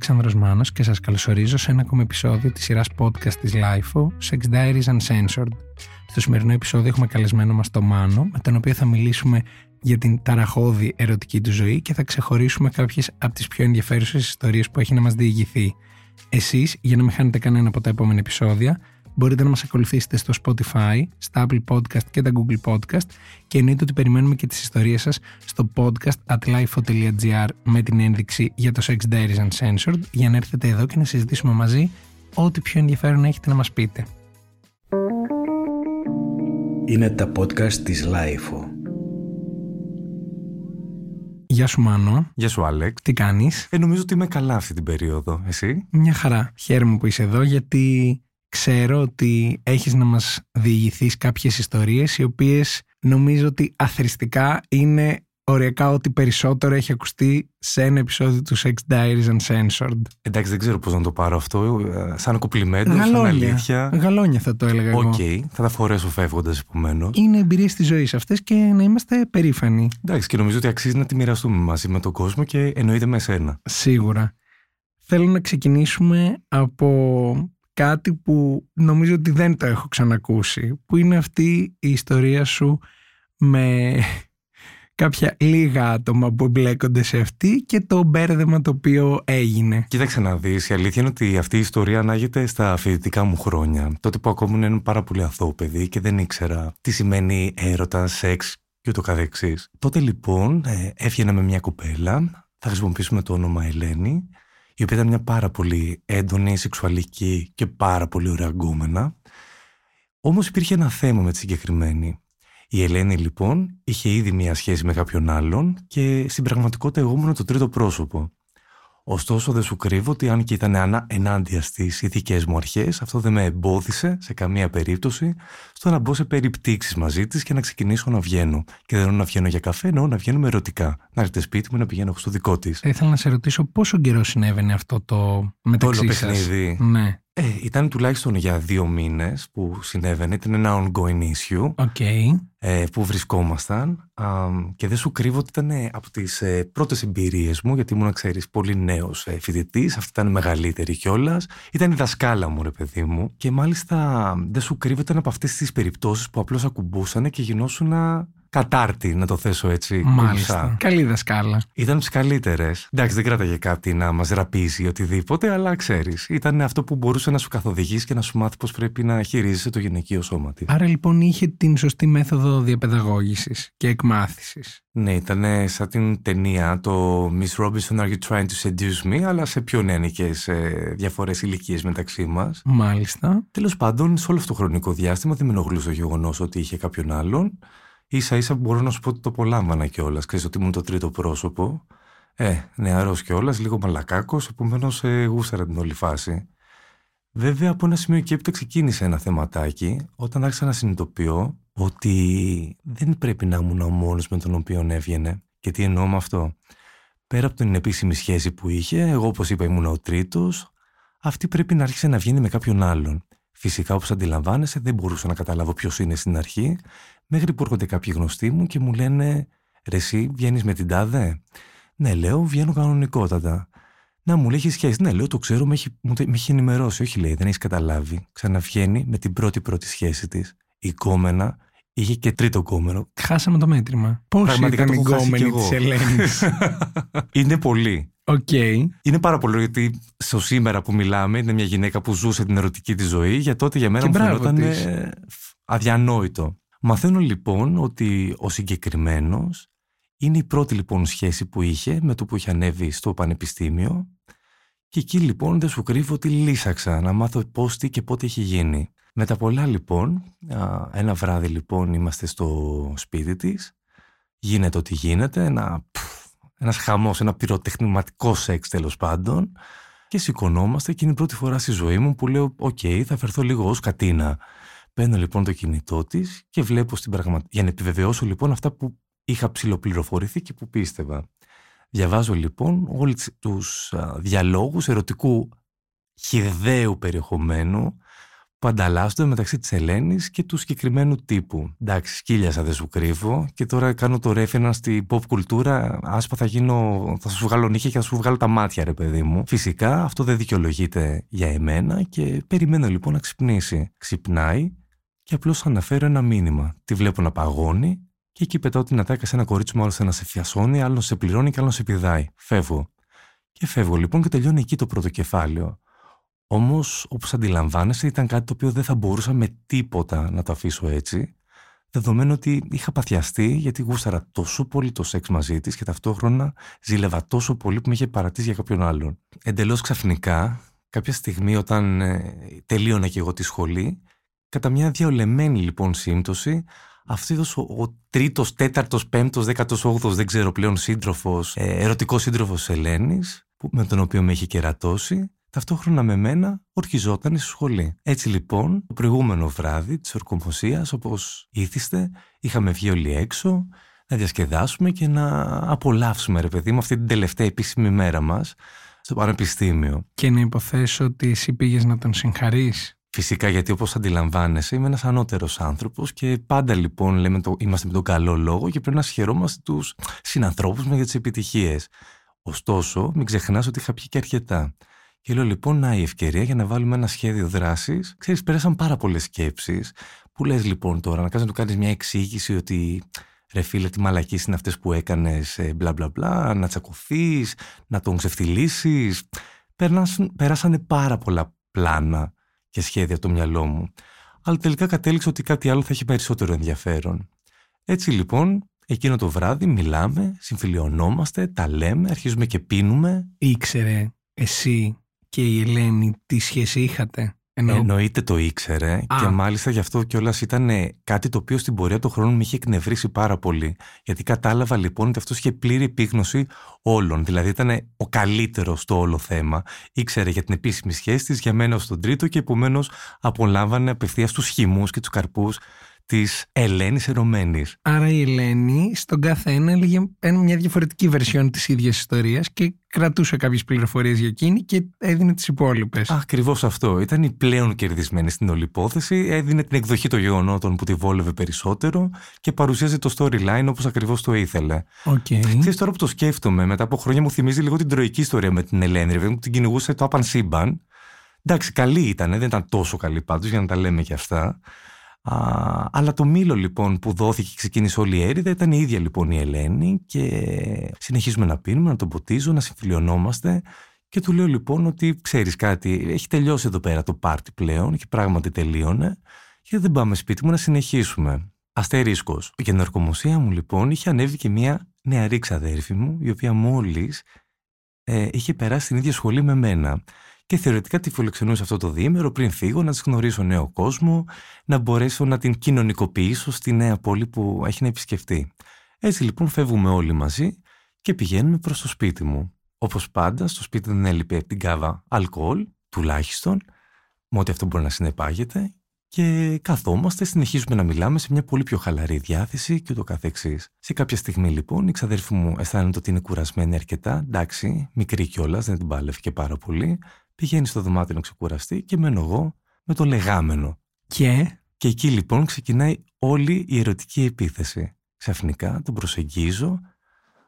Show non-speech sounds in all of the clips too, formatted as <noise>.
Αλέξανδρος Μάνος και σας καλωσορίζω σε ένα ακόμα επεισόδιο της σειράς podcast της LIFO, Sex Diaries Uncensored. Στο σημερινό επεισόδιο έχουμε καλεσμένο μας το Μάνο, με τον οποίο θα μιλήσουμε για την ταραχώδη ερωτική του ζωή και θα ξεχωρίσουμε κάποιες από τις πιο ενδιαφέρουσες ιστορίες που έχει να μας διηγηθεί. Εσείς, για να μην χάνετε κανένα από τα επόμενα επεισόδια, μπορείτε να μας ακολουθήσετε στο Spotify, στα Apple Podcast και τα Google Podcast και εννοείται ότι περιμένουμε και τις ιστορίες σας στο podcast at lifeo.gr με την ένδειξη για το Sex Diaries Uncensored για να έρθετε εδώ και να συζητήσουμε μαζί ό,τι πιο ενδιαφέρον έχετε να μας πείτε. Είναι τα podcast της Lifeo. Γεια σου Μάνο. Γεια σου Άλεξ. Τι κάνεις; Ε, νομίζω ότι είμαι καλά αυτή την περίοδο. Εσύ; Μια χαρά. Χαίρομαι που είσαι εδώ γιατί ξέρω ότι έχεις να μας διηγηθείς κάποιες ιστορίες οι οποίες νομίζω ότι αθρηστικά είναι οριακά ότι περισσότερο έχει ακουστεί σε ένα επεισόδιο του Sex Diaries Uncensored. Εντάξει, δεν ξέρω πώς να το πάρω αυτό. Ε, σαν κομπλιμέντο, σαν αλήθεια. Γαλόνια θα το έλεγα Οκ, εγώ. θα τα φορέσω φεύγοντας επομένως. Είναι εμπειρίες της ζωής αυτές και να είμαστε περήφανοι. Εντάξει, και νομίζω ότι αξίζει να τη μοιραστούμε μαζί με τον κόσμο και εννοείται με εσένα. Σίγουρα. Θέλω να ξεκινήσουμε από κάτι που νομίζω ότι δεν το έχω ξανακούσει, που είναι αυτή η ιστορία σου με <laughs> κάποια λίγα άτομα που εμπλέκονται σε αυτή και το μπέρδεμα το οποίο έγινε. Κοίταξε να δεις, η αλήθεια είναι ότι αυτή η ιστορία ανάγεται στα φοιτητικά μου χρόνια. Τότε που ακόμα ήμουν πάρα πολύ αθώο παιδί και δεν ήξερα τι σημαίνει έρωτα, σεξ και ούτω καθεξής. Τότε λοιπόν ε, έβγαινα με μια κοπέλα, θα χρησιμοποιήσουμε το όνομα Ελένη, η οποία ήταν μια πάρα πολύ έντονη, σεξουαλική και πάρα πολύ ωραία γκόμενα. Όμως υπήρχε ένα θέμα με τη συγκεκριμένη. Η Ελένη λοιπόν είχε ήδη μια σχέση με κάποιον άλλον και στην πραγματικότητα εγώ ήμουν το τρίτο πρόσωπο. Ωστόσο δεν σου κρύβω ότι αν και ήταν ανα, ενάντια στις ηθικές μου αρχές, αυτό δεν με εμπόδισε σε καμία περίπτωση στο να μπω σε περιπτύξεις μαζί της και να ξεκινήσω να βγαίνω. Και δεν εννοώ να βγαίνω για καφέ, εννοώ να βγαίνουμε ερωτικά. Να έρθει σπίτι μου να πηγαίνω στο δικό της. Θα ήθελα να σε ρωτήσω πόσο καιρό συνέβαινε αυτό το μεταξύ Όλο σας. παιχνίδι. Ναι, Ε, ήταν τουλάχιστον για δύο μήνες που συνέβαινε, ήταν ένα ongoing issue. οκ. ε, που βρισκόμασταν α, και δεν σου κρύβω ότι ήταν ε, από τις ε, πρώτες εμπειρίες μου γιατί ήμουν, ξέρεις, πολύ νέος ε, φοιτητής, αυτή ήταν μεγαλύτερη κιόλας. ήταν η δασκάλα μου ρε παιδί μου και μάλιστα δεν σου κρύβω ήταν από αυτές τις περιπτώσεις που απλώς ακουμπούσαν και γινόσουν κατάρτι να το θέσω έτσι Μάλιστα. κομψά. Καλή δασκάλα. Ήταν τις καλύτερες. Εντάξει, δεν κράταγε κάτι να μας ραπίζει ή οτιδήποτε, αλλά ξέρεις. Ήταν αυτό που μπορούσε να σου καθοδηγήσει και να σου μάθει πώς πρέπει να χειρίζεσαι το γυναικείο σώμα της. Άρα λοιπόν είχε την σωστή μέθοδο διαπαιδαγώγησης και εκμάθησης. Ναι, ήταν σαν την ταινία το Miss Robinson Are You Trying to Seduce Me, αλλά σε πιο νεανικές διαφορές ηλικίες μεταξύ μας. Μάλιστα. Τέλος πάντων, σε όλο αυτό το χρονικό διάστημα δεν με ενοχλούσε το γεγονός ότι είχε κάποιον άλλον. Σα ίσα μπορώ να σου πω ότι το απολάμβανα κιόλας. Ξέρεις ότι ήμουν το τρίτο πρόσωπο. Ε, νεαρός κιόλας, λίγο μαλακάκος, επομένως ε, γούσταρα την όλη φάση. Βέβαια, από ένα σημείο και έπειτα ξεκίνησε ένα θεματάκι όταν άρχισα να συνειδητοποιώ ότι δεν πρέπει να ήμουν ο μόνος με τον οποίο έβγαινε. Και τι εννοώ με αυτό; Πέρα από την επίσημη σχέση που είχε, εγώ όπως είπα ήμουν ο τρίτος, αυτή πρέπει να άρχισε να βγαίνει με κάποιον άλλον. Φυσικά όπως αντιλαμβάνεσαι δεν μπορούσα να καταλάβω ποιος είναι στην αρχή, μέχρι που έρχονται κάποιοι γνωστοί μου και μου λένε «Ρε εσύ βγαίνεις με την τάδε» Ναι, λέω, βγαίνω κανονικότατα. Να μου λέει έχεις σχέση; Ναι, λέω, το ξέρω, με έχει, μου, το- με έχει ενημερώσει. Όχι, λέει, δεν έχεις καταλάβει. Ξαναβγαίνει με την πρώτη πρώτη σχέση της. Η γκόμενα είχε και τρίτο γκόμενο. Χάσαμε το μέτρημα. Πώς Πραγματικά ήταν το η έχω χάσει γκόμενα κι εγώ. της Ελένης; <laughs> είναι πολύ. Οκ. Είναι πάρα πολύ γιατί στο σήμερα που μιλάμε είναι μια γυναίκα που ζούσε την ερωτική της ζωή, για τότε για μένα Και μου μπράβο φαινόταν της. ε, αδιανόητο. Μαθαίνω λοιπόν ότι ο συγκεκριμένος είναι η πρώτη λοιπόν σχέση που είχε με το που είχε ανέβει στο πανεπιστήμιο και εκεί λοιπόν δεν σου κρύβω ότι λύσαξα να μάθω πώς, τι και πότε έχει γίνει. Με τα πολλά λοιπόν, α, ένα βράδυ λοιπόν είμαστε στο σπίτι της, γίνεται ό,τι γίνεται, ένα, πφ, ένας χαμός, ένα πυροτεχνηματικός σεξ τέλος πάντων και σηκωνόμαστε και είναι η πρώτη φορά στη ζωή μου που λέω «Οκ, θα φερθώ λίγο ως κατίνα». Παίρνω λοιπόν το κινητό της και βλέπω στην πραγματικότητα, για να επιβεβαιώσω λοιπόν αυτά που είχα ψηλοπληροφορηθεί και που πίστευα. Διαβάζω λοιπόν όλους τους α, διαλόγους ερωτικού χιδαίου περιεχομένου που ανταλλάσσονται μεταξύ της Ελένης και του συγκεκριμένου τύπου. Εντάξει, σκύλιασα δεν σου κρύβω και τώρα κάνω το ρέφερνα στη pop κουλτούρα. Άσπα θα γίνω, θα σου βγάλω νύχια και θα σου βγάλω τα μάτια, ρε παιδί μου. Φυσικά αυτό δεν δικαιολογείται για εμένα και περιμένω λοιπόν να ξυπνήσει. Ξυπνάει και απλώς αναφέρω ένα μήνυμα. Τη βλέπω να παγώνει και εκεί πετάω την ατάκα σε ένα κορίτσι μου, άλλο να σε φιασώνει, άλλο σε πληρώνει και άλλο σε πηδάει. Φεύγω. Και φεύγω λοιπόν και τελειώνει εκεί το πρώτο κεφάλαιο. Όμως, όπως αντιλαμβάνεσαι, ήταν κάτι το οποίο δεν θα μπορούσα με τίποτα να το αφήσω έτσι, δεδομένου ότι είχα παθιαστεί γιατί γούσταρα τόσο πολύ το σεξ μαζί της και ταυτόχρονα ζήλευα τόσο πολύ που με είχε παρατήσει για κάποιον άλλον. Εντελώς ξαφνικά, κάποια στιγμή όταν ε, τελείωνα και εγώ τη σχολή, κατά μια διαολεμένη λοιπόν σύμπτωση, αυτό ο, ο τρίτος, τέταρτος, πέμπτος, δέκατος, όγδοο, δεν ξέρω πλέον σύντροφος, ε, ερωτικός σύντροφος Ελένης, με τον οποίο με είχε κερατώσει, ταυτόχρονα με μένα ορκιζόταν στη σχολή. Έτσι λοιπόν, το προηγούμενο βράδυ της ορκομοσίας, όπως ήθιστε, είχαμε βγει όλοι έξω να διασκεδάσουμε και να απολαύσουμε, ρε παιδί μου, αυτή την τελευταία επίσημη μέρα μας στο πανεπιστήμιο. Και να υποθέσω ότι εσύ πήγες να τον συγχαρείς. Φυσικά γιατί όπως αντιλαμβάνεσαι είμαι ένας ανώτερος άνθρωπος και πάντα λοιπόν λέμε το, είμαστε με τον καλό λόγο και πρέπει να συγχαιρόμαστε τους συνανθρώπους μας για τις επιτυχίες. Ωστόσο μην ξεχνάς ότι είχα πιει και αρκετά. Και λέω λοιπόν να η ευκαιρία για να βάλουμε ένα σχέδιο δράσης. Ξέρεις πέρασαν πάρα πολλές σκέψεις. Που λες λοιπόν τώρα να κάνεις να του κάνεις μια εξήγηση ότι ρε φίλε τι μαλακίες είναι αυτές που έκανες ε, μπλα μπλα μπλα, να τσακωθείς, να τον ξεφτυλίσεις. Πέρασαν πάρα πολλά πλάνα και σχέδια το μυαλό μου. Αλλά τελικά κατέληξε ότι κάτι άλλο θα έχει περισσότερο ενδιαφέρον. Έτσι λοιπόν, εκείνο το βράδυ μιλάμε, συμφιλιωνόμαστε, τα λέμε, αρχίζουμε και πίνουμε. Ήξερε εσύ και η Ελένη τι σχέση είχατε; Εννοώ... Εννοείται το ήξερε και μάλιστα γι' αυτό κιόλας ήταν κάτι το οποίο στην πορεία του χρόνου με είχε εκνευρίσει πάρα πολύ. Γιατί κατάλαβα λοιπόν ότι αυτός είχε πλήρη επίγνωση όλων. Δηλαδή ήταν ο καλύτερος στο όλο θέμα. Ήξερε για την επίσημη σχέση της, για μένα ως τον τρίτο και επομένως απολάμβανε απευθείας τους χυμούς και τους καρπούς της Ελένης Ερωμένης. Άρα η Ελένη στον κάθε ένα έλεγε μια διαφορετική βερσιόν της ίδιας ιστορίας και κρατούσε κάποιες πληροφορίες για εκείνη και έδινε τις υπόλοιπες. Ακριβώς αυτό. Ήταν η πλέον κερδισμένη στην όλη υπόθεση. Έδινε την εκδοχή των γεγονότων που τη βόλευε περισσότερο και παρουσίαζε το storyline όπως ακριβώς το ήθελε. Okay. Ξέρεις, τώρα που το σκέφτομαι, μετά από χρόνια μου θυμίζει λίγο την τροϊκή ιστορία με την Ελένη. Βέβαια, την κυνηγούσε το Απαν Σύμπαν. Εντάξει, καλή ήταν, δεν ήταν τόσο καλή πάντως για να τα λέμε και αυτά. Α, αλλά το μήλο λοιπόν που δόθηκε και ξεκίνησε όλη η έρηδα ήταν η ίδια λοιπόν η Ελένη και συνεχίζουμε να πίνουμε, να τον ποτίζω, να συμφιλιωνόμαστε και του λέω λοιπόν ότι ξέρεις κάτι, έχει τελειώσει εδώ πέρα το πάρτι πλέον και πράγματι τελείωνε και δεν πάμε σπίτι μου να συνεχίσουμε. Αστερίσκος. Για την ορκομοσία μου λοιπόν είχε ανέβει και μια νεαρή ξαδέρφη μου η οποία μόλις ε, είχε περάσει την ίδια σχολή με μένα και θεωρητικά τη φιλοξενούσα αυτό το διήμερο πριν φύγω να της γνωρίσω νέο κόσμο, να μπορέσω να την κοινωνικοποιήσω στη νέα πόλη που έχει να επισκεφτεί. Έτσι λοιπόν φεύγουμε όλοι μαζί και πηγαίνουμε προς το σπίτι μου. Όπως πάντα στο σπίτι δεν έλειπε την κάβα αλκοόλ, τουλάχιστον, με ό,τι αυτό μπορεί να συνεπάγεται και καθόμαστε, συνεχίζουμε να μιλάμε σε μια πολύ πιο χαλαρή διάθεση και ούτω καθεξής. Σε κάποια στιγμή λοιπόν η ξαδέρφη μου αισθάνεται ότι είναι κουρασμένη αρκετά, εντάξει, μικρή κιόλας, δεν την πάλευε και πάρα πολύ, πηγαίνει στο δωμάτιο να ξεκουραστεί και μένω εγώ με το λεγάμενο. Και... Και εκεί λοιπόν ξεκινάει όλη η ερωτική επίθεση. Ξαφνικά τον προσεγγίζω,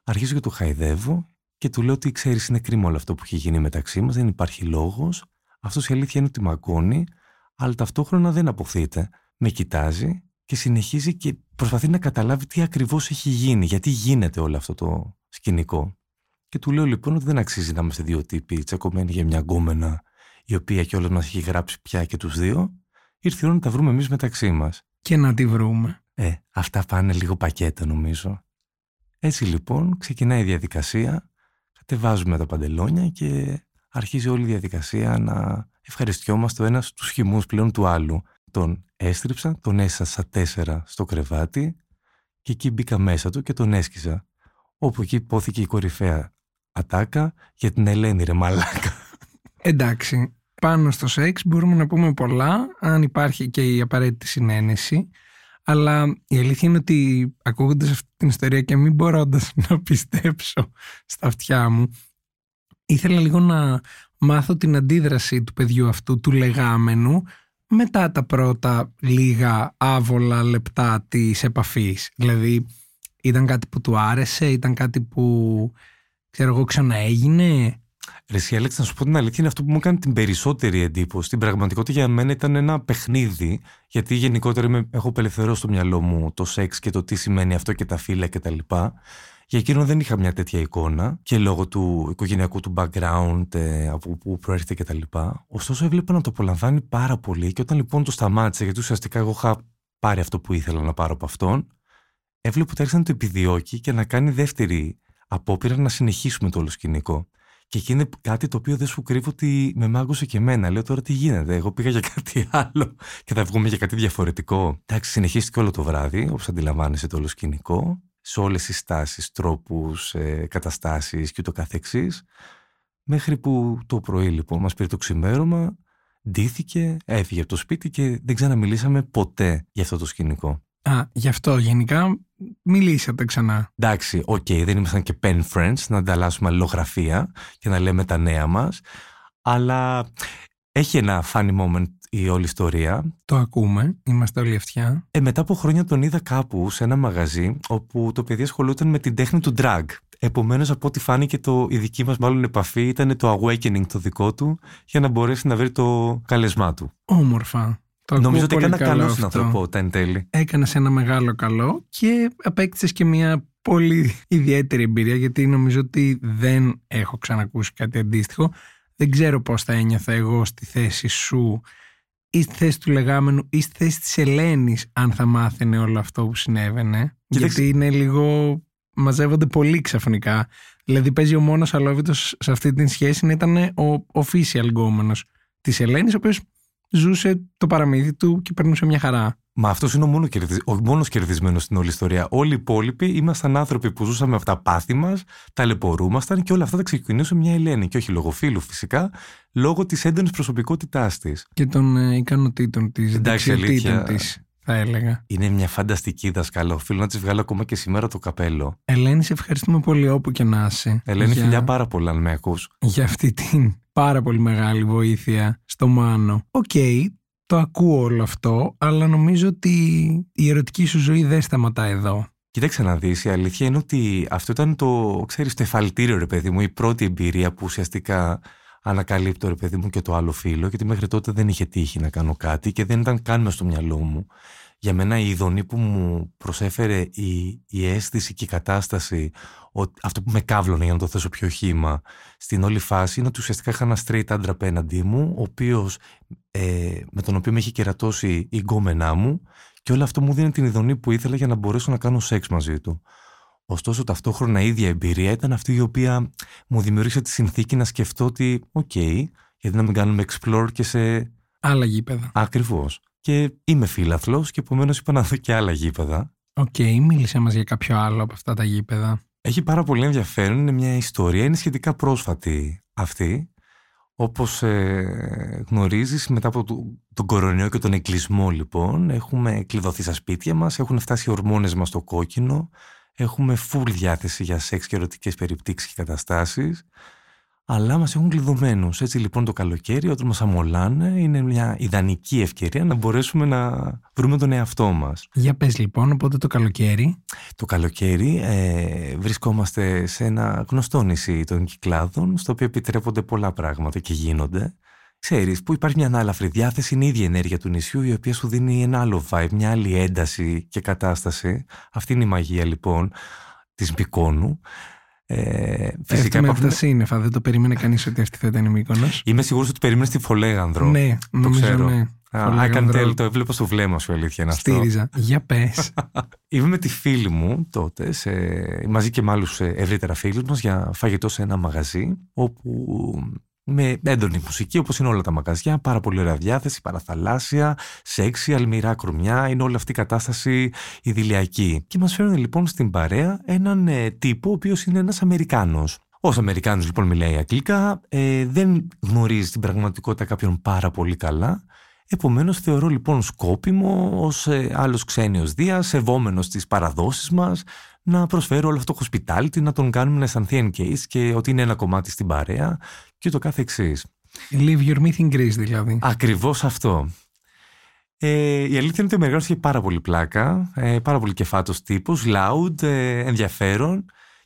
αρχίζω και το χαϊδεύω και του λέω ότι ξέρεις είναι κρίμα όλο αυτό που έχει γίνει μεταξύ μας, δεν υπάρχει λόγος. Αυτός η αλήθεια είναι ότι μαγκώνει, αλλά ταυτόχρονα δεν αποθείται. Με κοιτάζει και συνεχίζει και προσπαθεί να καταλάβει τι ακριβώς έχει γίνει, γιατί γίνεται όλο αυτό το σκηνικό. Και του λέω λοιπόν ότι δεν αξίζει να είμαστε δύο τύποι τσακωμένοι για μια γκόμενα η οποία κιόλα μας έχει γράψει πια και τους δύο. Ήρθε η ώρα να τα βρούμε εμείς μεταξύ μας. Και να τη βρούμε. Ε, αυτά πάνε λίγο πακέτα νομίζω. Έτσι λοιπόν ξεκινάει η διαδικασία, κατεβάζουμε τα παντελόνια και αρχίζει όλη η διαδικασία να ευχαριστιόμαστε ο ένας τους χυμούς πλέον του άλλου. Τον έστριψα, τον έσασα τέσσερα στο κρεβάτι και εκεί μπήκα μέσα του και τον έσκυζα. Όπου εκεί υπόθηκε η κορυφαία ατάκα για την Ελένη ρε μαλάκα. Εντάξει, πάνω στο σεξ μπορούμε να πούμε πολλά αν υπάρχει και η απαραίτητη συνένεση αλλά η αλήθεια είναι ότι ακούγοντας αυτή την ιστορία και μην μπορώντας <laughs> να πιστέψω στα αυτιά μου ήθελα λίγο να μάθω την αντίδραση του παιδιού αυτού, του λεγάμενου μετά τα πρώτα λίγα άβολα λεπτά της επαφής. Δηλαδή ήταν κάτι που του άρεσε, ήταν κάτι που ξέρω εγώ ξαναέγινε. Ρε εσύ Άλεξ, να σου πω την αλήθεια, είναι αυτό που μου έκανε την περισσότερη εντύπωση. Στην πραγματικότητα για μένα ήταν ένα παιχνίδι, γιατί γενικότερα είμαι, έχω απελευθερώσει στο μυαλό μου το σεξ και το τι σημαίνει αυτό και τα φύλλα κτλ. Για εκείνον δεν είχα μια τέτοια εικόνα και λόγω του οικογενειακού του background, ε, από πού προέρχεται κτλ. Ωστόσο έβλεπα να το απολαμβάνει πάρα πολύ και όταν λοιπόν το σταμάτησε, γιατί ουσιαστικά εγώ είχα πάρει αυτό που ήθελα να πάρω από αυτόν, έβλεπα ότι άρχισε να το επιδιώκει και να κάνει δεύτερη απόπειρα να συνεχίσουμε το όλο σκηνικό. Και εκεί είναι κάτι το οποίο δεν σου κρύβω ότι με μάγκωσε και εμένα. Λέω τώρα τι γίνεται. Εγώ πήγα για κάτι άλλο <laughs> και θα βγούμε για κάτι διαφορετικό. Εντάξει, συνεχίστηκε όλο το βράδυ, όπως αντιλαμβάνεσαι το όλο σκηνικό σε όλες τις στάσεις, τρόπους, ε, καταστάσεις και ούτω καθεξής. Μέχρι που το πρωί λοιπόν μας πήρε το ξημέρωμα, ντύθηκε, έφυγε από το σπίτι και δεν ξαναμιλήσαμε ποτέ για αυτό το σκηνικό. Α, γι' αυτό, γενικά μιλήσατε ξανά. Εντάξει, οκ, okay, δεν ήμασταν και pen friends να ανταλλάσσουμε αλληλογραφία και να λέμε τα νέα μας, αλλά έχει ένα funny moment η όλη ιστορία. Το ακούμε, είμαστε όλοι αυτιά. Ε, μετά από χρόνια τον είδα κάπου σε ένα μαγαζί όπου το παιδί ασχολούταν με την τέχνη του drag. Επομένως, από ό,τι φάνηκε, το, η δική μας μάλλον επαφή ήταν το awakening το δικό του για να μπορέσει να βρει το καλεσμά του. Όμορφα. Το Νομίζω ότι έκανα καλό στην ανθρωπότητα εν τέλει. Έκανες ένα μεγάλο καλό και απέκτησες και μια πολύ ιδιαίτερη εμπειρία γιατί νομίζω ότι δεν έχω ξανακούσει κάτι αντίστοιχο. Δεν ξέρω πώς θα ένιωθα εγώ στη θέση σου ή στη θέση του λεγάμενου ή στη θέση της Ελένης αν θα μάθαινε όλο αυτό που συνέβαινε. Γιατί είναι λίγο... μαζεύονται πολύ ξαφνικά. Δηλαδή παίζει ο μόνος αλόβητος σε αυτή την σχέση να ήταν ο official γκόμενος της Ελένης ο οποίος ζούσε το παραμύθι του και περνούσε μια χαρά. Μα αυτός είναι ο, μόνος κερδι... ο μόνος κερδισμένος στην όλη ιστορία. Όλοι οι υπόλοιποι ήμασταν άνθρωποι που ζούσαμε αυτά τα πάθη μας, ταλαιπωρούμασταν και όλα αυτά τα ξεκινούσε μια Ελένη. Και όχι λόγω φίλου φυσικά, λόγω της έντονης προσωπικότητάς της. Και των ε, ικανοτήτων της, δεξιοτήτων της. Θα έλεγα. Είναι μια φανταστική δασκάλα. Οφείλω να της βγάλω ακόμα και σήμερα το καπέλο. Ελένη, σε ευχαριστούμε πολύ όπου και να είσαι. Ελένη, για... φιλιά πάρα πολλά, αν με ακούς. Για αυτή την πάρα πολύ μεγάλη βοήθεια στο Μάνο. Οκ, okay, το ακούω όλο αυτό, αλλά νομίζω ότι η ερωτική σου ζωή δεν σταματά εδώ. Κοίταξε να δεις, η αλήθεια είναι ότι αυτό ήταν το, ξέρεις, το εφαλτήριο ρε παιδί μου, η πρώτη εμπειρία που ουσιαστικά ανακαλύπτω ρε παιδί μου και το άλλο φύλο, γιατί μέχρι τότε δεν είχε τύχει να κάνω κάτι και δεν ήταν καν στο μυαλό μου. Για μένα η ηδονή που μου προσέφερε η, η αίσθηση και η κατάσταση, αυτό που με καύλωνε για να το θέσω πιο χύμα, στην όλη φάση είναι ότι ουσιαστικά είχα ένα straight άντρα απέναντί μου, ο οποίος, ε, με τον οποίο με είχε κερατώσει η γκόμενά μου και όλο αυτό μου δίνει την ηδονή που ήθελα για να μπορέσω να κάνω σεξ μαζί του. Ωστόσο, ταυτόχρονα η ίδια εμπειρία ήταν αυτή η οποία μου δημιούργησε τη συνθήκη να σκεφτώ ότι, οκ, γιατί να μην κάνουμε explore και σε. Άλλα γήπεδα. Ακριβώς. Και είμαι φίλαθλος και επομένως είπα να δω και άλλα γήπεδα. OK, okay, μίλησε μας για κάποιο άλλο από αυτά τα γήπεδα. Έχει πάρα πολύ ενδιαφέρον. Είναι μια ιστορία. Είναι σχετικά πρόσφατη αυτή. Όπως ε, γνωρίζεις, μετά από το, τον κορονοϊό και τον εκκλεισμό, λοιπόν, έχουμε κλειδωθεί στα σπίτια μας, έχουν φτάσει οι ορμόνες μας στο κόκκινο, έχουμε full διάθεση για σεξ και ερωτικές περιπτύξεις και καταστάσεις αλλά μας έχουν κλειδωμένους. Έτσι λοιπόν το καλοκαίρι όταν μας αμολάνε είναι μια ιδανική ευκαιρία να μπορέσουμε να βρούμε τον εαυτό μας. Για πες λοιπόν, οπότε το καλοκαίρι. Το καλοκαίρι ε, βρισκόμαστε σε ένα γνωστό νησί των Κυκλάδων στο οποίο επιτρέπονται πολλά πράγματα και γίνονται. Ξέρεις, που υπάρχει μια ανάλαφρη διάθεση, είναι η ίδια ενέργεια του νησιού, η οποία σου δίνει ένα άλλο vibe, μια άλλη ένταση και κατάσταση. Αυτή είναι η μαγεία λοιπόν της Μπικόνου. Ε, φυσικά με αυτά σύννεφα. Δεν το περίμενε κανείς ότι αυτή θα ήταν η Μύκονος. Είμαι σίγουρος ότι περίμενες τη Φολέγανδρο. Ναι, το νομίζω ξέρω. ναι. I το έβλεπα στο βλέμμα σου, αλήθεια είναι αυτό. Στήριζα. Για πες. <laughs> Είμαι με τη φίλη μου τότε, σε, μαζί και με άλλους ε, ευρύτερα φίλους μας, για φαγητό σε ένα μαγαζί, όπου με έντονη μουσική όπως είναι όλα τα μαγαζιά, πάρα πολύ ωραία διάθεση, παραθαλάσσια, σεξι, αλμυρά κρουμιά, είναι όλη αυτή η κατάσταση ιδηλιακή. Και μας φέρνουν λοιπόν στην παρέα έναν ε, τύπο ο οποίος είναι ένας Αμερικάνος. Ω Αμερικάνος λοιπόν μιλάει αγγλικά, ε, δεν γνωρίζει την πραγματικότητα κάποιον πάρα πολύ καλά. Επομένως θεωρώ λοιπόν σκόπιμο ως ε, άλλος ξένιος Δίας, σεβόμενος τις παραδόσεις μας, να προσφέρω όλο αυτό το hospitality, να τον κάνουμε να αισθανθεί εν case και ότι είναι ένα κομμάτι στην παρέα και το κάθε εξής. Leave your myth in Greece δηλαδή. Ακριβώς αυτό. Ε, η αλήθεια είναι ότι ο Αμερικάνο είχε πάρα πολύ πλάκα, ε, πάρα πολύ κεφάτος τύπος, loud, ε, ενδιαφέρον.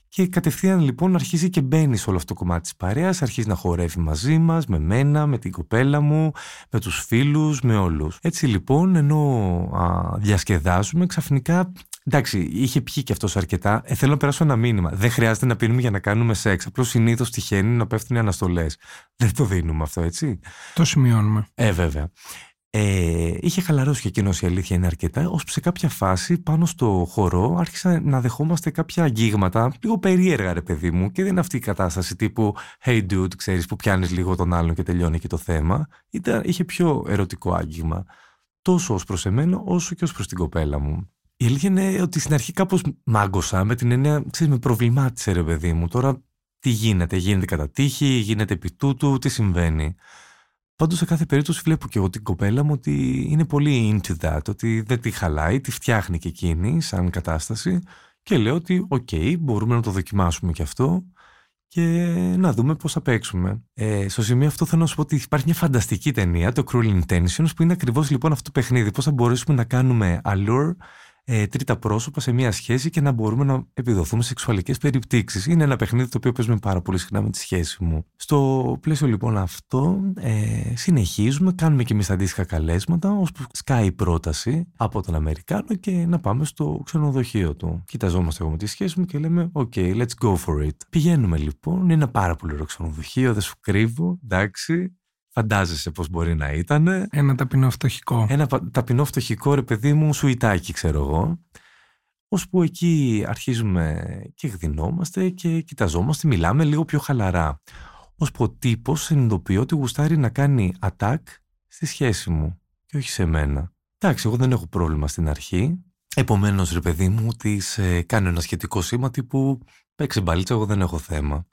Και κατευθείαν λοιπόν αρχίζει και μπαίνει σε όλο αυτό το κομμάτι της παρέας, αρχίζει να χορεύει μαζί μας, με μένα, με την κοπέλα μου, με τους φίλους, με όλους. Έτσι λοιπόν, ενώ α, διασκεδάζουμε, ξαφνικά. Εντάξει, είχε πιει και αυτός αρκετά. Ε, θέλω να περάσω ένα μήνυμα. Δεν χρειάζεται να πίνουμε για να κάνουμε σεξ. Απλώς συνήθως τυχαίνει να πέφτουν οι αναστολές. Δεν το δίνουμε αυτό, έτσι. Το σημειώνουμε. Ε, βέβαια. Ε, είχε χαλαρώσει και εκείνος η αλήθεια είναι αρκετά, ώστε σε κάποια φάση πάνω στο χορό άρχισα να δεχόμαστε κάποια αγγίγματα, λίγο περίεργα ρε παιδί μου, και δεν είναι αυτή η κατάσταση τύπου Hey dude, ξέρεις που πιάνεις λίγο τον άλλον και τελειώνει και το θέμα. Ήταν, είχε πιο ερωτικό άγγιγμα, τόσο ως προς εμένα, όσο και ως προς την κοπέλα μου. Η αλήθεια είναι ότι στην αρχή κάπως μάγκωσα με την έννοια, ξέρεις, με προβλημάτισε ρε παιδί μου. Τώρα τι γίνεται, γίνεται κατά τύχη, γίνεται επί τούτου, τι συμβαίνει. Πάντως σε κάθε περίπτωση βλέπω και εγώ την κοπέλα μου ότι είναι πολύ into that, ότι δεν τη χαλάει, τη φτιάχνει και εκείνη σαν κατάσταση και λέω ότι οκ, μπορούμε να το δοκιμάσουμε και αυτό και να δούμε πώς θα παίξουμε. Ε, στο σημείο αυτό θέλω να σου πω ότι υπάρχει μια φανταστική ταινία, το Cruel Intentions, που είναι ακριβώς λοιπόν αυτό το παιχνίδι, πώς θα μπορέσουμε να κάνουμε allure ε, τρίτα πρόσωπα σε μια σχέση και να μπορούμε να επιδοθούμε σε σεξουαλικές περιπτύξεις. Είναι ένα παιχνίδι το οποίο παίζουμε πάρα πολύ συχνά με τη σχέση μου. Στο πλαίσιο λοιπόν αυτό, ε, συνεχίζουμε, κάνουμε και εμείς αντίστοιχα καλέσματα, ώσπου σκάει η πρόταση από τον Αμερικάνο και να πάμε στο ξενοδοχείο του. Κοιταζόμαστε εγώ με τη σχέση μου και λέμε: OK, let's go for it. Πηγαίνουμε λοιπόν, είναι ένα πάρα πολύ ωραίο ξενοδοχείο, δεν σου κρύβω, εντάξει. Φαντάζεσαι πώς μπορεί να ήταν. Ένα ταπεινό φτωχικό. Ένα ταπεινό φτωχικό ρε παιδί μου σουητάκι ξέρω εγώ. που εκεί αρχίζουμε και γδινόμαστε και κοιταζόμαστε, μιλάμε λίγο πιο χαλαρά. που ο τύπος συνειδητοποιεί ότι γουστάρει να κάνει attack στη σχέση μου και όχι σε μένα. Εντάξει, εγώ δεν έχω πρόβλημα στην αρχή. Επομένως ρε παιδί μου, τη ε, κάνω ένα σχετικό σήμα τύπου παίξε μπαλίτσα, εγώ δεν έχω θέμα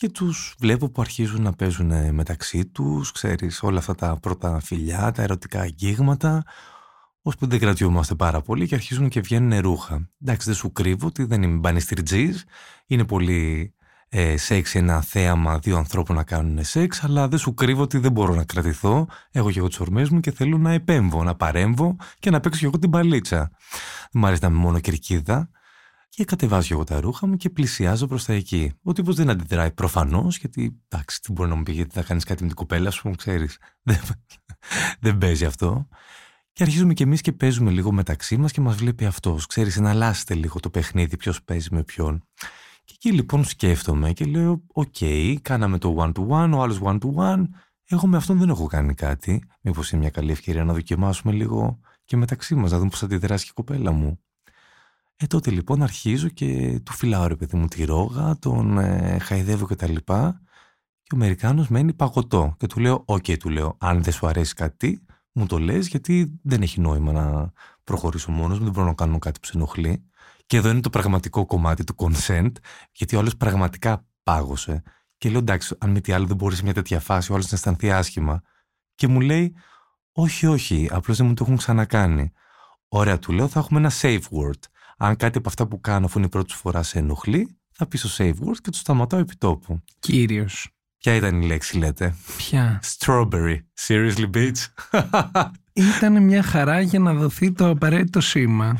και τους βλέπω που αρχίζουν να παίζουν μεταξύ τους, ξέρεις, όλα αυτά τα πρώτα φιλιά, τα ερωτικά αγγίγματα, ώσπου δεν κρατιόμαστε πάρα πολύ και αρχίζουν και βγαίνουν ρούχα. Εντάξει, δεν σου κρύβω ότι δεν είμαι μπανιστριτζής, είναι πολύ ε, σεξ ένα θέαμα δύο ανθρώπων να κάνουν σεξ, αλλά δεν σου κρύβω ότι δεν μπορώ να κρατηθώ, έχω και εγώ τις ορμές μου και θέλω να επέμβω, να παρέμβω και να παίξω και εγώ την παλίτσα. Δεν μου αρέσει να είμαι μόνο κερκίδα, και κατεβάζω εγώ τα ρούχα μου και πλησιάζω προς τα εκεί. Ο τύπος δεν αντιδράει προφανώς, γιατί εντάξει, τι μπορεί να μου πει, γιατί θα κάνεις κάτι με την κοπέλα σου, ξέρεις. <laughs> Δεν, δεν παίζει αυτό. Και αρχίζουμε κι εμείς και παίζουμε λίγο μεταξύ μας και μας βλέπει αυτός. Ξέρεις, εναλλάσσεται λίγο το παιχνίδι, ποιος παίζει με ποιον. Και εκεί λοιπόν σκέφτομαι και λέω: OK, okay, κάναμε το one-to-one, ο άλλος one-to-one. Εγώ με αυτόν δεν έχω κάνει κάτι. Μήπως είναι μια καλή ευκαιρία να δοκιμάσουμε λίγο και μεταξύ μας, να δούμε πώς θα αντιδράσει η κοπέλα μου. Ε, τότε λοιπόν αρχίζω και του φιλάω ρε παιδί μου τη ρόγα, τον ε, χαϊδεύω και τα λοιπά και ο Αμερικάνος μένει παγωτό και του λέω, οκ, του λέω, αν δεν σου αρέσει κάτι, μου το λες γιατί δεν έχει νόημα να προχωρήσω μόνος μου, δεν μπορώ να κάνω κάτι που σε ενοχλεί. Και εδώ είναι το πραγματικό κομμάτι του consent, γιατί ο άλλος πραγματικά πάγωσε. Και λέω, εντάξει, αν μη τι άλλο δεν μπορείς σε μια τέτοια φάση ο άλλος να αισθανθεί άσχημα. Και μου λέει, όχι, όχι, απλώς δεν μου το έχουν ξανακάνει. Ωραία, του λέω, θα έχουμε ένα safe word αν κάτι από αυτά που κάνω, αφού είναι η πρώτη φορά σε ενοχλεί, θα πεις στο save word και το σταματάω επί τόπου. Κύριος. Ποια ήταν η λέξη, λέτε; Ποια; Strawberry. Seriously, bitch; Ήταν μια χαρά για να δοθεί το απαραίτητο σήμα.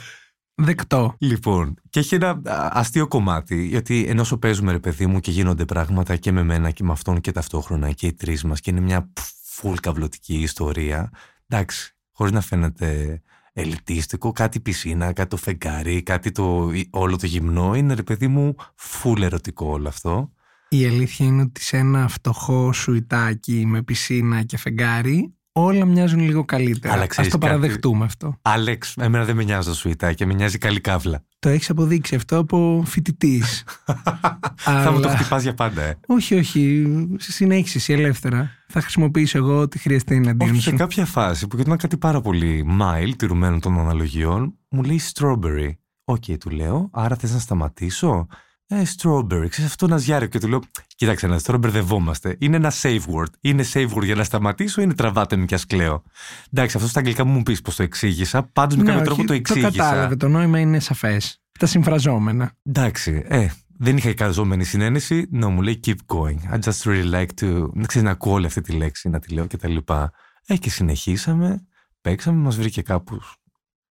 Δεκτό. Λοιπόν, και έχει ένα αστείο κομμάτι, γιατί ενώ σου παίζουμε ρε παιδί μου και γίνονται πράγματα και με μένα και με αυτόν και ταυτόχρονα και οι τρεις μας και είναι μια φουλ καυλωτική ιστορία. Εντάξει, χωρίς να φαίνεται ελιτίστικο, κάτι πισίνα, κάτι το φεγγάρι, κάτι το, όλο το γυμνό. Είναι ρε παιδί μου φουλ ερωτικό όλο αυτό. Η αλήθεια είναι ότι σε ένα φτωχό σουιτάκι με πισίνα και φεγγάρι όλα μοιάζουν λίγο καλύτερα. Αλλά Ας το παραδεχτούμε αυτό. Άλεξ, εμένα δεν με νοιάζει το σουιτάκι, με νοιάζει καλή καύλα. Το έχεις αποδείξει αυτό από φοιτητής. Αλλά... <laughs> Θα μου το χτυπάς για πάντα, ε. Όχι, όχι. Συνέχισε εσύ ελεύθερα. Θα χρησιμοποιήσω εγώ ό,τι χρειαστεί να σου. Σε κάποια φάση που ήταν κάτι πάρα πολύ mild, τηρουμένων των αναλογιών, μου λέει strawberry. OK, okay, του λέω. Άρα θες να σταματήσω; Ε, strawberry. Ξέρεις αυτό να ζιάρει και του λέω, κοίταξε να τώρα μπερδευόμαστε. Είναι ένα safe word. Είναι safe word για να σταματήσω ή είναι τραβάτε με κι ας κλαίω. Εντάξει, αυτό στα αγγλικά μου μου πεις πώς το εξήγησα. Πάντως με ναι, κάποιο τρόπο το εξήγησα. Το κατάλαβε, το νόημα είναι σαφές. Τα συμφραζόμενα. Εντάξει, ε, δεν είχα εικαζόμενη συνένεση. No, μου λέει keep going. I just really like to. Δεν ξέρεις να ακούω όλη αυτή τη λέξη, να τη λέω και τα λοιπά. Ε, και συνεχίσαμε. παίξαμε, μας βρήκε κάπου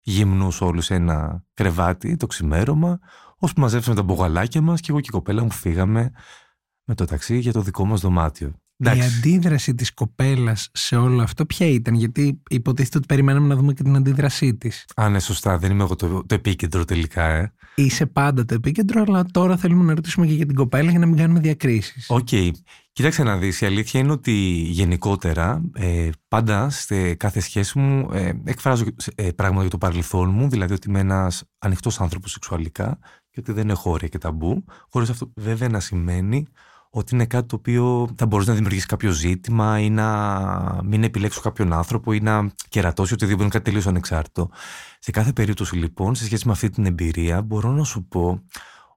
γυμνούς όλους σε ένα κρεβάτι το ξημέρωμα, ώσπου μαζέψαμε τα μπογαλάκια μας και εγώ και η κοπέλα μου φύγαμε με το ταξί για το δικό μας δωμάτιο. Η αντίδραση της κοπέλας σε όλο αυτό ποια ήταν, γιατί υποτίθεται ότι περιμέναμε να δούμε και την αντίδρασή της. Α, ναι, σωστά. Δεν είμαι εγώ το, το επίκεντρο τελικά, ε. Είσαι πάντα το επίκεντρο, αλλά τώρα θέλουμε να ρωτήσουμε και για την κοπέλα για να μην κάνουμε διακρίσεις. OK. Okay. Κοίταξε να δεις, η αλήθεια είναι ότι γενικότερα ε, πάντα σε κάθε σχέση μου ε, εκφράζω ε, πράγματα για το παρελθόν μου, δηλαδή ότι είμαι ένας ανοιχτός άνθρωπος σεξουαλικά και ότι δεν έχω όρια και ταμπού, χωρίς αυτό βέβαια να σημαίνει ότι είναι κάτι το οποίο θα μπορούσε να δημιουργήσει κάποιο ζήτημα ή να μην επιλέξω κάποιον άνθρωπο ή να κερατώσω ή οτιδήποτε είναι κάτι τελείως ανεξάρτητο. Σε κάθε περίπτωση λοιπόν, σε σχέση με αυτή την εμπειρία, μπορώ να σου πω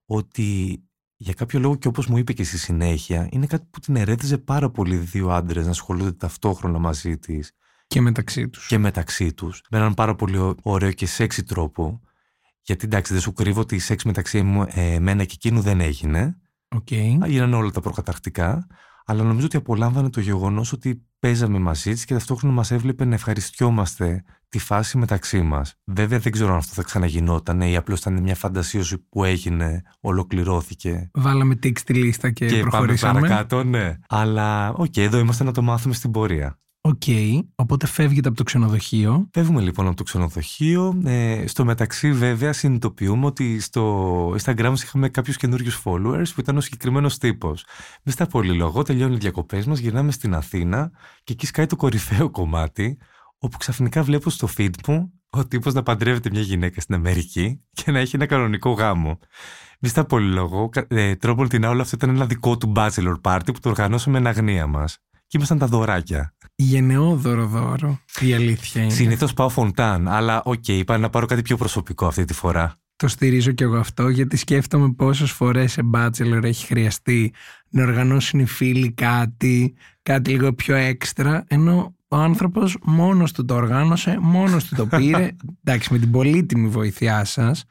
ότι για κάποιο λόγο και όπως μου είπε και στη συνέχεια, είναι κάτι που την ερέθιζε πάρα πολύ δύο άντρες να ασχολούνται ταυτόχρονα μαζί της. Και μεταξύ τους. Και μεταξύ τους. Με έναν πάρα πολύ ωραίο και σεξι τρόπο. Γιατί εντάξει, δεν σου κρύβω ότι η σεξ μεταξύ μου, ε, εμένα και εκείνου δεν έγινε. Okay. Έγιναν όλα τα προκαταρκτικά. Αλλά νομίζω ότι απολάμβανε το γεγονός ότι παίζαμε μαζί της και ταυτόχρονα μας έβλεπε να ευχαριστιόμαστε τη φάση μεταξύ μας. Βέβαια δεν ξέρω αν αυτό θα ξαναγινόταν ή απλώς ήταν μια φαντασίωση που έγινε, ολοκληρώθηκε. Βάλαμε τικ στη λίστα και, και προχωρήσαμε. πάμε παρακάτω, ναι. Αλλά OK, okay, εδώ είμαστε να το μάθουμε στην πορεία. OK, okay, οπότε φεύγετε από το ξενοδοχείο. Φεύγουμε λοιπόν από το ξενοδοχείο. Ε, στο μεταξύ, βέβαια, συνειδητοποιούμε ότι στο Instagram μας είχαμε κάποιους καινούριους followers που ήταν ο συγκεκριμένος τύπος. Μη στα πολυλογώ, τελειώνουν οι διακοπές μας, γυρνάμε στην Αθήνα και εκεί σκάει το κορυφαίο κομμάτι, όπου ξαφνικά βλέπω στο feed μου ο τύπος να παντρεύεται μια γυναίκα στην Αμερική και να έχει ένα κανονικό γάμο. Μη στα πολυλογώ, ε, τρόπον τινά όλο αυτό ήταν ένα δικό του bachelor party που το οργανώσαμε εν αγνοία μας. Και ήμασταν τα δωράκια. Γενναιόδωρο δώρο. Η αλήθεια είναι. Συνήθως πάω φοντάν, αλλά OK, okay, είπα να πάρω κάτι πιο προσωπικό αυτή τη φορά. Το στηρίζω κι εγώ αυτό, γιατί σκέφτομαι πόσες φορές σε bachelor έχει χρειαστεί να οργανώσουν οι φίλοι κάτι, κάτι λίγο πιο έξτρα, ενώ ο άνθρωπος μόνος του το οργάνωσε, μόνος του το πήρε. <laughs> Εντάξει, με την πολύτιμη βοήθειά σας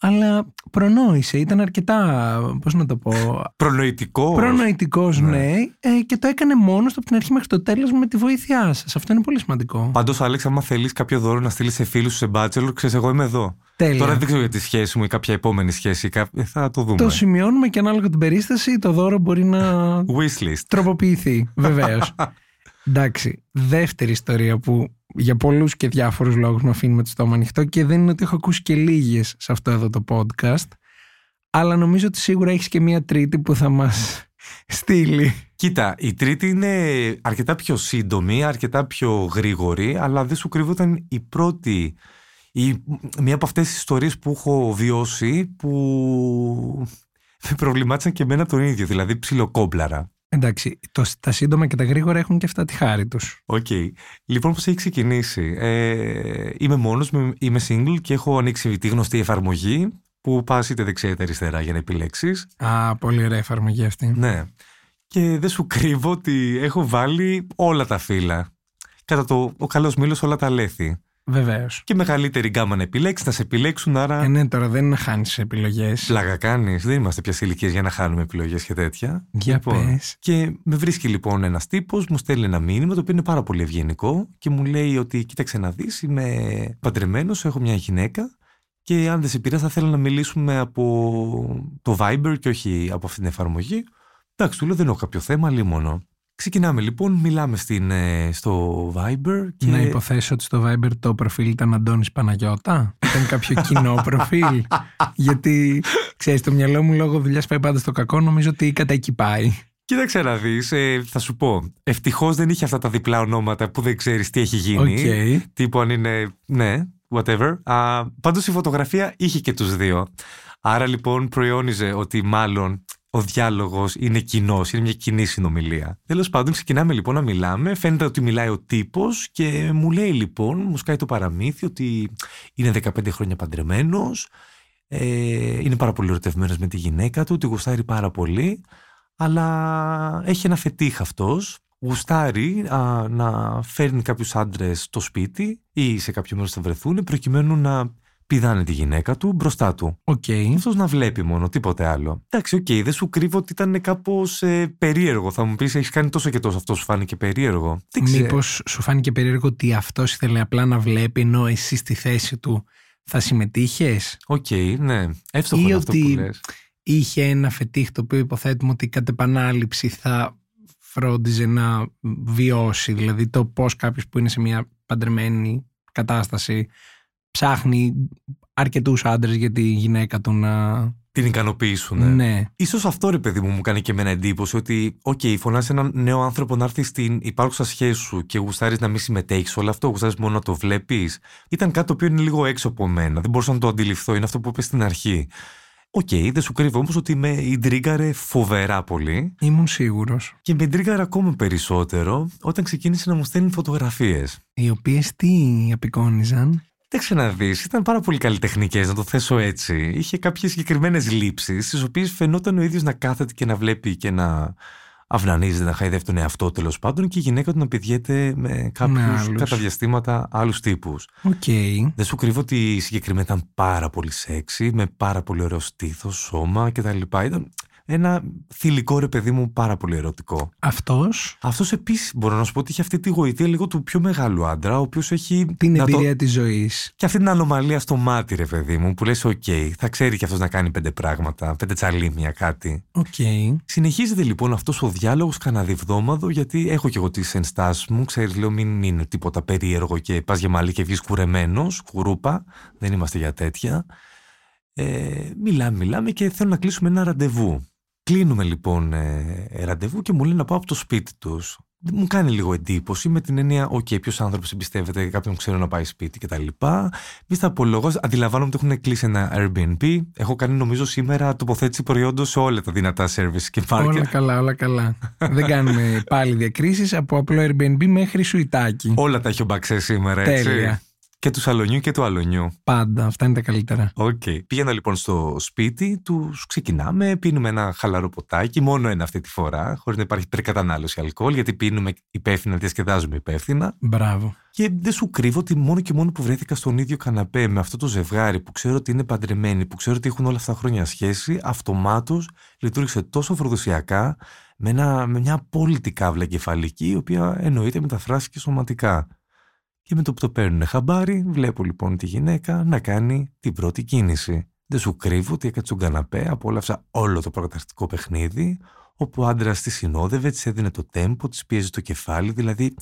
αλλά προνόησε, ήταν αρκετά, πώς να το πω... Προνοητικός. Προνοητικός, ναι. ναι. Ε, και το έκανε μόνος από την αρχή μέχρι το τέλος με τη βοήθειά σας. Αυτό είναι πολύ σημαντικό. Πάντως, Άλεξ, άμα θέλεις κάποιο δώρο να στείλεις σε φίλους σου σε bachelor, ξέρεις, εγώ είμαι εδώ. Τέλεια. Τώρα δεν ξέρω για τη σχέση μου ή κάποια επόμενη σχέση. Ε, θα το δούμε. Το σημειώνουμε και ανάλογα την περίσταση, το δώρο μπορεί να Wishlist. τροποποιηθεί, βεβαίως. <laughs> Εντάξει, δεύτερη ιστορία που για πολλούς και διάφορους λόγους με αφήνει με το στόμα ανοιχτό και δεν είναι ότι έχω ακούσει και λίγες σε αυτό εδώ το podcast αλλά νομίζω ότι σίγουρα έχεις και μία τρίτη που θα μας <laughs> στείλει. Κοίτα, η τρίτη είναι αρκετά πιο σύντομη, αρκετά πιο γρήγορη αλλά δεν σου κρύβω ήταν η πρώτη η, μία από αυτές τις ιστορίες που έχω βιώσει που με προβλημάτισαν και εμένα τον ίδιο, δηλαδή ψιλοκόμπλαρα. Εντάξει, το, τα σύντομα και τα γρήγορα έχουν και αυτά τη χάρη τους. OK. Okay. Λοιπόν, πώς έχει ξεκινήσει; Ε, είμαι μόνος, είμαι single και έχω ανοίξει τη γνωστή εφαρμογή που πας είτε δεξιά είτε αριστερά για να επιλέξεις. Α, πολύ ωραία εφαρμογή αυτή. Ναι. Και δεν σου κρύβω ότι έχω βάλει όλα τα φύλλα. Κατά το ο καλός μήλος όλα τα λέθη. Βεβαίως. Και μεγαλύτερη γκάμα να επιλέξεις, να σε επιλέξουν, άρα. Ε, ναι, τώρα δεν είναι να χάνεις επιλογές. Πλάγα κάνεις. Δεν είμαστε πια σε ηλικίες για να χάνουμε επιλογές και τέτοια. Για λοιπόν, πες. Και με βρίσκει λοιπόν ένας τύπος, μου στέλνει ένα μήνυμα το οποίο είναι πάρα πολύ ευγενικό και μου λέει ότι κοίταξε να δεις, είμαι παντρεμένος, έχω μια γυναίκα. Και αν δεν σε πειράζει, θα θέλω να μιλήσουμε από το Viber και όχι από αυτή την εφαρμογή. Εντάξει, του λέω δεν έχω κάποιο θέμα, μόνο. Ξεκινάμε λοιπόν, μιλάμε στην, ε, στο Viber. Και... Να υποθέσω ότι στο Viber το προφίλ ήταν Αντώνης Παναγιώτα. Ήταν κάποιο <laughs> κοινό προφίλ. Γιατί, ξέρεις, το μυαλό μου λόγω δουλειάς πάει πάντα στο κακό, νομίζω ότι κατά εκεί πάει. Κοίταξε να δεις, ε, θα σου πω. Ευτυχώς δεν είχε αυτά τα διπλά ονόματα που δεν ξέρεις τι έχει γίνει. Okay. Τύπου αν είναι. Ναι, whatever. Πάντως η φωτογραφία είχε και τους δύο. Άρα λοιπόν προϊόνιζε ότι μάλλον ο διάλογος είναι κοινός, είναι μια κοινή συνομιλία. Τέλος πάντων, ξεκινάμε λοιπόν να μιλάμε. Φαίνεται ότι μιλάει ο τύπος και μου λέει λοιπόν, μου σκάει το παραμύθι ότι είναι 15 χρόνια παντρεμένος, ε, είναι πάρα πολύ ερωτευμένος με τη γυναίκα του, τη γουστάρει πάρα πολύ, αλλά έχει ένα φετίχ αυτός. Γουστάρει α, να φέρνει κάποιους άντρες στο σπίτι ή σε κάποιο μέρος θα βρεθούν, προκειμένου να πηδάνε τη γυναίκα του μπροστά του. Οκ. Και αυτό να βλέπει μόνο, τίποτε άλλο. Εντάξει, οκ, δεν σου κρύβω ότι ήταν κάπως περίεργο. Θα μου πεις, έχεις κάνει τόσο και τόσο, αυτό σου φάνηκε περίεργο. Δεν ξέρω. Μήπως σου φάνηκε περίεργο ότι αυτός ήθελε απλά να βλέπει ενώ εσύ στη θέση του θα συμμετείχες; Οκ, ναι. Εύστοχο Ή είναι αυτό που ότι- λες. Είχε ένα φετίχ το οποίο υποθέτουμε ότι κατ' επανάληψη θα φρόντιζε να βιώσει. Δηλαδή το πώς κάποιος που είναι σε μια παντρεμένη κατάσταση ψάχνει αρκετούς άντρες για τη γυναίκα του να... Την ικανοποιήσουν. Ναι. Ίσως αυτό ρε παιδί μου μου κάνει και εμένα εντύπωση ότι, οκ, φωνάζει έναν νέο άνθρωπο να έρθει στην υπάρχουσα σχέση σου και γουστάρεις να μην συμμετέχεις σε όλο αυτό, γουστάρεις μόνο να το βλέπεις. Ήταν κάτι το οποίο είναι λίγο έξω από μένα. Δεν μπορούσα να το αντιληφθώ. Είναι αυτό που είπες στην αρχή. Οκ, δεν σου κρύβω όμως ότι με ιντρίγκαρε φοβερά πολύ Ήμουν σίγουρος. και με ιντρίγκαρε ακόμα περισσότερο όταν ξεκίνησε να μου στέλνει φωτογραφίες. Οι οποίες τι απεικόνιζαν; Δεν ξαναδεί, ήταν πάρα πολύ καλλιτεχνικές, να το θέσω έτσι. Είχε κάποιες συγκεκριμένες λήψεις, στις οποίες φαινόταν ο ίδιος να κάθεται και να βλέπει και να αυνανίζεται, να χαϊδεύει τον εαυτό τέλος πάντων και η γυναίκα του να πηδιέται με κάποιους άλλους. κατά διαστήματα άλλους τύπους. Οκ. Δεν σου κρύβω ότι η συγκεκριμένη ήταν πάρα πολύ σεξy, με πάρα πολύ ωραίο στήθος, σώμα κτλ. Ήταν ένα θηλυκό ρε παιδί μου, πάρα πολύ ερωτικό. Αυτός; Αυτός επίσης μπορώ να σου πω ότι είχε αυτή τη γοητεία λίγο του πιο μεγάλου άντρα, ο οποίος έχει. την να το- εμπειρία της ζωής. και αυτή την ανομαλία στο μάτι, ρε παιδί μου, που λες, οκ, θα ξέρει και αυτός να κάνει πέντε πράγματα, πέντε τσαλίμια, κάτι. Οκ. Συνεχίζεται λοιπόν αυτός ο διάλογος κανένα διβδόμαδο, γιατί έχω και εγώ τις ενστάσεις μου. Ξέρεις, λέω, μην είναι τίποτα περίεργο και πας για μαλλί και βγεις κουρεμένος, κουρούπα. Δεν είμαστε για τέτοια. Ε, μιλάμε, μιλάμε και θέλω να κλείσουμε ένα ραντεβού. Κλείνουμε λοιπόν ε, ραντεβού και μου λέει να πάω από το σπίτι τους. Μου κάνει λίγο εντύπωση με την έννοια, οκ, ποιος άνθρωπος εμπιστεύεται κάποιον ξέρω να πάει σπίτι κτλ. Μη στα πολυλογώ, αντιλαμβάνομαι ότι έχουν κλείσει ένα Airbnb. Έχω κάνει νομίζω σήμερα τοποθέτηση προϊόντων σε όλα τα δυνατά service και Όλα πάρκια. καλά, όλα καλά. Δεν κάνουμε πάλι διακρίσεις από απλό Airbnb μέχρι σουιτάκι. Όλα τα έχει ο μπαξές σήμερα, έτσι. Τέλεια. Και του σαλονιού και του αλωνιού. Πάντα. Αυτά είναι τα καλύτερα. Οκ. Πήγαινα λοιπόν στο σπίτι, τους ξεκινάμε, πίνουμε ένα χαλαρό ποτάκι, μόνο ένα αυτή τη φορά, χωρίς να υπάρχει υπερκατανάλωση αλκοόλ, γιατί πίνουμε υπεύθυνα, διασκεδάζουμε υπεύθυνα. Μπράβο. Και δεν σου κρύβω ότι μόνο και μόνο που βρέθηκα στον ίδιο καναπέ με αυτό το ζευγάρι που ξέρω ότι είναι παντρεμένοι, που ξέρω ότι έχουν όλα αυτά τα χρόνια σχέση, αυτομάτως λειτουργήσε τόσο φροντοσιακά με, ένα, με μια απόλυτη κάβλα κεφαλική, η οποία εννοείται μεταφράστηκε σωματικά. Και με το που το παίρνουν χαμπάρι, βλέπω λοιπόν τη γυναίκα να κάνει την πρώτη κίνηση. Δεν σου κρύβω ότι έκατσε στον καναπέ, απόλαυσα όλο το προκαταρκτικό παιχνίδι, όπου ο άντρας τη συνόδευε, της έδινε το τέμπο, της πίεζε το κεφάλι, δηλαδή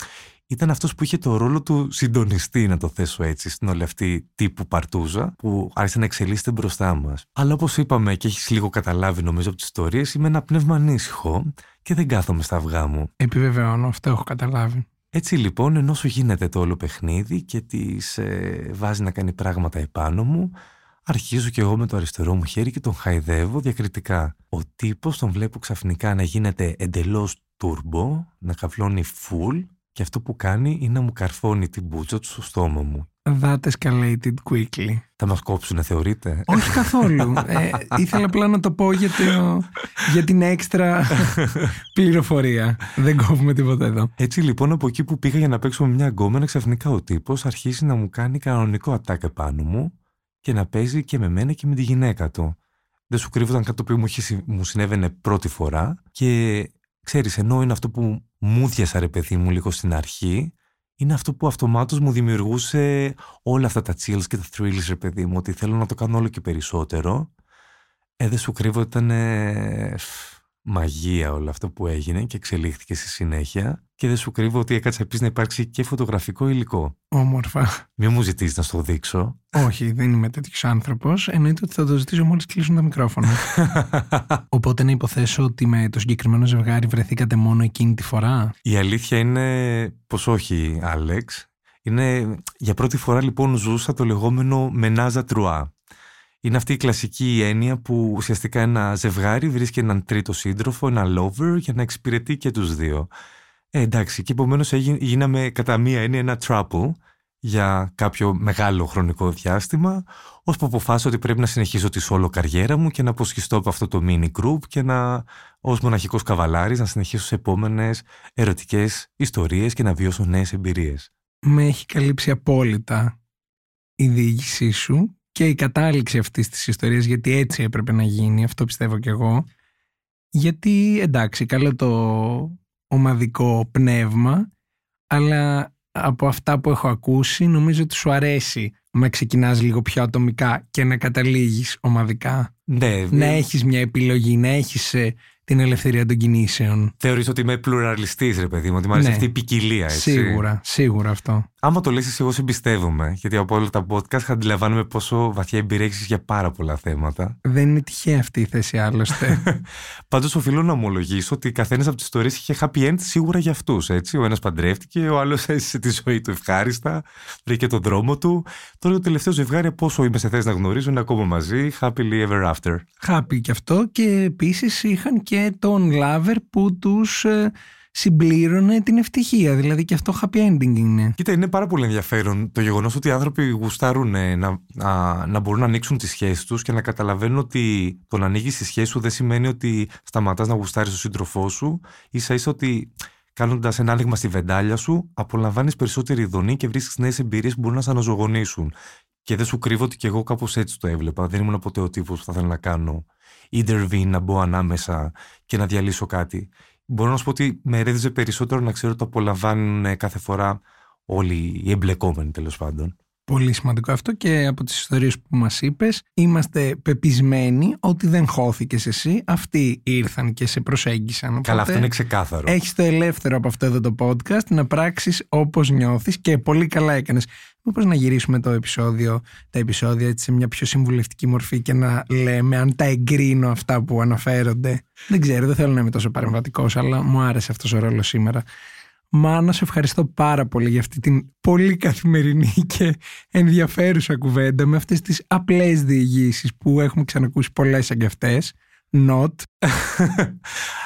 ήταν αυτός που είχε το ρόλο του συντονιστή, να το θέσω έτσι, στην όλη αυτή τύπου παρτούζα, που άρχισε να εξελίσσεται μπροστά μας. Αλλά όπως είπαμε και έχεις λίγο καταλάβει νομίζω από τις ιστορίες, είμαι ένα πνεύμα ανήσυχο και δεν κάθομαι στα αυγά μου. Επιβεβαιώνω, αυτό έχω καταλάβει. Έτσι λοιπόν, ενώ σου γίνεται το όλο παιχνίδι και της ε, βάζει να κάνει πράγματα επάνω μου, αρχίζω κι εγώ με το αριστερό μου χέρι και τον χαϊδεύω διακριτικά. Ο τύπος τον βλέπω ξαφνικά να γίνεται εντελώς τουρμπο, να καυλώνει full και αυτό που κάνει είναι να μου καρφώνει την μπούτσα του στο στόμα μου. That escalated quickly. Θα μας κόψουνε θεωρείτε; Όχι καθόλου. Ε, ήθελα απλά να το πω για, το, για την έξτρα <laughs> πληροφορία. Δεν κόβουμε τίποτα εδώ. Έτσι λοιπόν από εκεί που πήγα για να παίξω με μια γκόμενα ξαφνικά ο τύπος αρχίζει να μου κάνει κανονικό ατάκ επάνω μου και να παίζει και με μένα και με τη γυναίκα του. Δεν σου κρύβω ήταν κάτι το οποίο μου, είχε συ- μου συνέβαινε πρώτη φορά και ξέρεις ενώ είναι αυτό που μου διάσα ρε παιδί μου λίγο στην αρχή είναι αυτό που αυτομάτως μου δημιουργούσε όλα αυτά τα chills και τα thrills ρε παιδί μου ότι θέλω να το κάνω όλο και περισσότερο. Ε, δεν σου κρύβω ήταν ε, φ, μαγεία όλο αυτό που έγινε και εξελίχθηκε στη συνέχεια και δεν σου κρύβω ότι έκατσα επίσης να υπάρξει και φωτογραφικό υλικό. Όμορφα. Μην μου ζητήσεις να στο δείξω. Όχι, δεν είμαι τέτοιος άνθρωπος. Εννοείται ότι θα το ζητήσω μόλις κλείσουν τα μικρόφωνα. <laughs> Οπότε να υποθέσω ότι με το συγκεκριμένο ζευγάρι βρεθήκατε μόνο εκείνη τη φορά; Η αλήθεια είναι πως όχι, Άλεξ. Είναι για πρώτη φορά λοιπόν ζούσα το λεγόμενο μενάζα τρουά. Είναι αυτή η κλασική έννοια που ουσιαστικά ένα ζευγάρι βρίσκει έναν τρίτο σύντροφο, ένα lover, για να εξυπηρετεί και τους δύο. Ε, εντάξει, και επομένως γίναμε κατά μία έννοια ένα trouble για κάποιο μεγάλο χρονικό διάστημα, ώσπου αποφάσισα ότι πρέπει να συνεχίσω τη solo καριέρα μου και να αποσχιστώ από αυτό το mini group και να ως μοναχικός καβαλάρης να συνεχίσω σε επόμενες ερωτικές ιστορίες και να βιώσω νέες εμπειρίες. Με έχει καλύψει απόλυτα η διοίκησή σου και η κατάληξη αυτής της ιστορίας γιατί έτσι έπρεπε να γίνει, αυτό πιστεύω κι εγώ. Γιατί εντάξει, καλό το ομαδικό πνεύμα, αλλά από αυτά που έχω ακούσει νομίζω ότι σου αρέσει να ξεκινάς λίγο πιο ατομικά και να καταλήγεις ομαδικά. Ναι, Να έχεις μια επιλογή, να έχεις ε, την ελευθερία των κινήσεων. Θεωρείς ότι είμαι πλουραλιστής ρε παιδί μου, ότι μου αρέσει Ναι. αυτή η ποικιλία, έτσι. Σίγουρα, σίγουρα αυτό. Άμα το λες εσύ, εγώ σε εμπιστεύομαι, γιατί από όλα τα podcast αντιλαμβάνομαι πόσο βαθιά εμπειρία έχεις για πάρα πολλά θέματα. Δεν είναι τυχαία αυτή η θέση άλλωστε. <laughs> Πάντως οφείλω να ομολογήσω ότι καθένας από τις ιστορίες είχε happy end σίγουρα για αυτούς, έτσι. Ο ένας παντρεύτηκε, ο άλλος έζησε τη ζωή του ευχάριστα, βρήκε τον δρόμο του. Τώρα το τελευταίο ζευγάρι, από όσο είμαι σε θέση να γνωρίζω, είναι ακόμα μαζί, happily ever after. Χάπη και αυτό και επίσης είχαν και τον Λάβερ που τους ε, συμπλήρωνε την ευτυχία. Δηλαδή και αυτό happy ending είναι. Κοίτα, είναι πάρα πολύ ενδιαφέρον το γεγονός ότι οι άνθρωποι γουστάρουν ε, να, να, να μπορούν να ανοίξουν τις σχέσεις τους και να καταλαβαίνουν ότι το να ανοίγεις τη σχέση σου δεν σημαίνει ότι σταματάς να γουστάρεις τον σύντροφό σου. σα ίσα ότι κάνοντας ένα άνοιγμα στη βεντάλια σου, απολαμβάνεις περισσότερη ειδονή και βρίσκεις νέες εμπειρίες που μπορούν να σε αναζωογονήσουν. Και δεν σου κρύβω ότι και εγώ κάπως έτσι το έβλεπα. Δεν ήμουν ποτέ ο τύπος που θα ήθελα να κάνω intervene, να μπω ανάμεσα και να διαλύσω κάτι. Μπορώ να σου πω ότι με ρέδιζε περισσότερο να ξέρω ότι το απολαμβάνουν ε, κάθε φορά όλοι οι εμπλεκόμενοι τέλος πάντων. Πολύ σημαντικό αυτό και από τις ιστορίες που μας είπες είμαστε πεπισμένοι ότι δεν χώθηκες εσύ, αυτοί ήρθαν και σε προσέγγισαν. Καλά, Οπότε αυτό είναι ξεκάθαρο. Έχεις το ελεύθερο από αυτό εδώ το podcast να πράξεις όπως νιώθεις και πολύ καλά έκανες. Μήπως να γυρίσουμε το επεισόδιο, τα επεισόδια έτσι σε μια πιο συμβουλευτική μορφή και να λέμε αν τα εγκρίνω αυτά που αναφέρονται. Δεν ξέρω, δεν θέλω να είμαι τόσο παρεμβατικός, αλλά μου άρεσε αυτός ο ρόλος σήμερα. Μάνα, σε ευχαριστώ πάρα πολύ για αυτή την πολύ καθημερινή και ενδιαφέρουσα κουβέντα με αυτές τις απλές διηγήσεις που έχουμε ξανακούσει πολλές σαν και αυτές. Not. <laughs>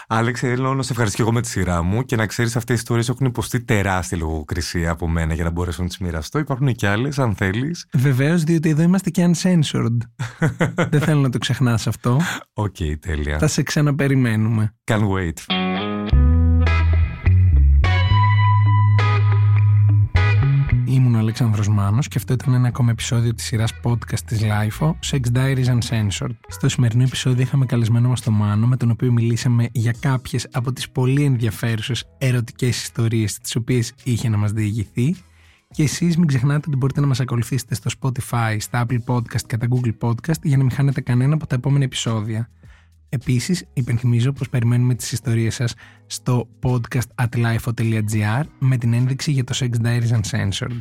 Άλεξ, θέλω να σε ευχαριστήσω εγώ με τη σειρά μου και να ξέρεις αυτές οι ιστορίες έχουν υποστεί τεράστια λογοκρισία από μένα για να μπορέσω να τις μοιραστώ. Υπάρχουν και άλλες, αν θέλεις. Βεβαίως, διότι εδώ είμαστε και uncensored. <laughs> Δεν θέλω να το ξεχνάς αυτό. Οκ, τέλεια. Θα σε ξαναπεριμένουμε. Can't wait. Αλέξανδρος Μάνος και αυτό ήταν ένα ακόμα επεισόδιο της σειράς podcast της LIFO, Sex Diaries Uncensored. Στο σημερινό επεισόδιο είχαμε καλεσμένο μας τον Μάνο, με τον οποίο μιλήσαμε για κάποιες από τις πολύ ενδιαφέρουσες ερωτικές ιστορίες τις οποίες είχε να μας διηγηθεί. Και εσείς μην ξεχνάτε ότι μπορείτε να μας ακολουθήσετε στο Spotify, στα Apple Podcast και τα Google Podcast για να μην χάνετε κανένα από τα επόμενα επεισόδια. Επίσης, υπενθυμίζω πως περιμένουμε τις ιστορίες σας στο podcast at lifeo.gr με την ένδειξη για το Sex Diaries Uncensored.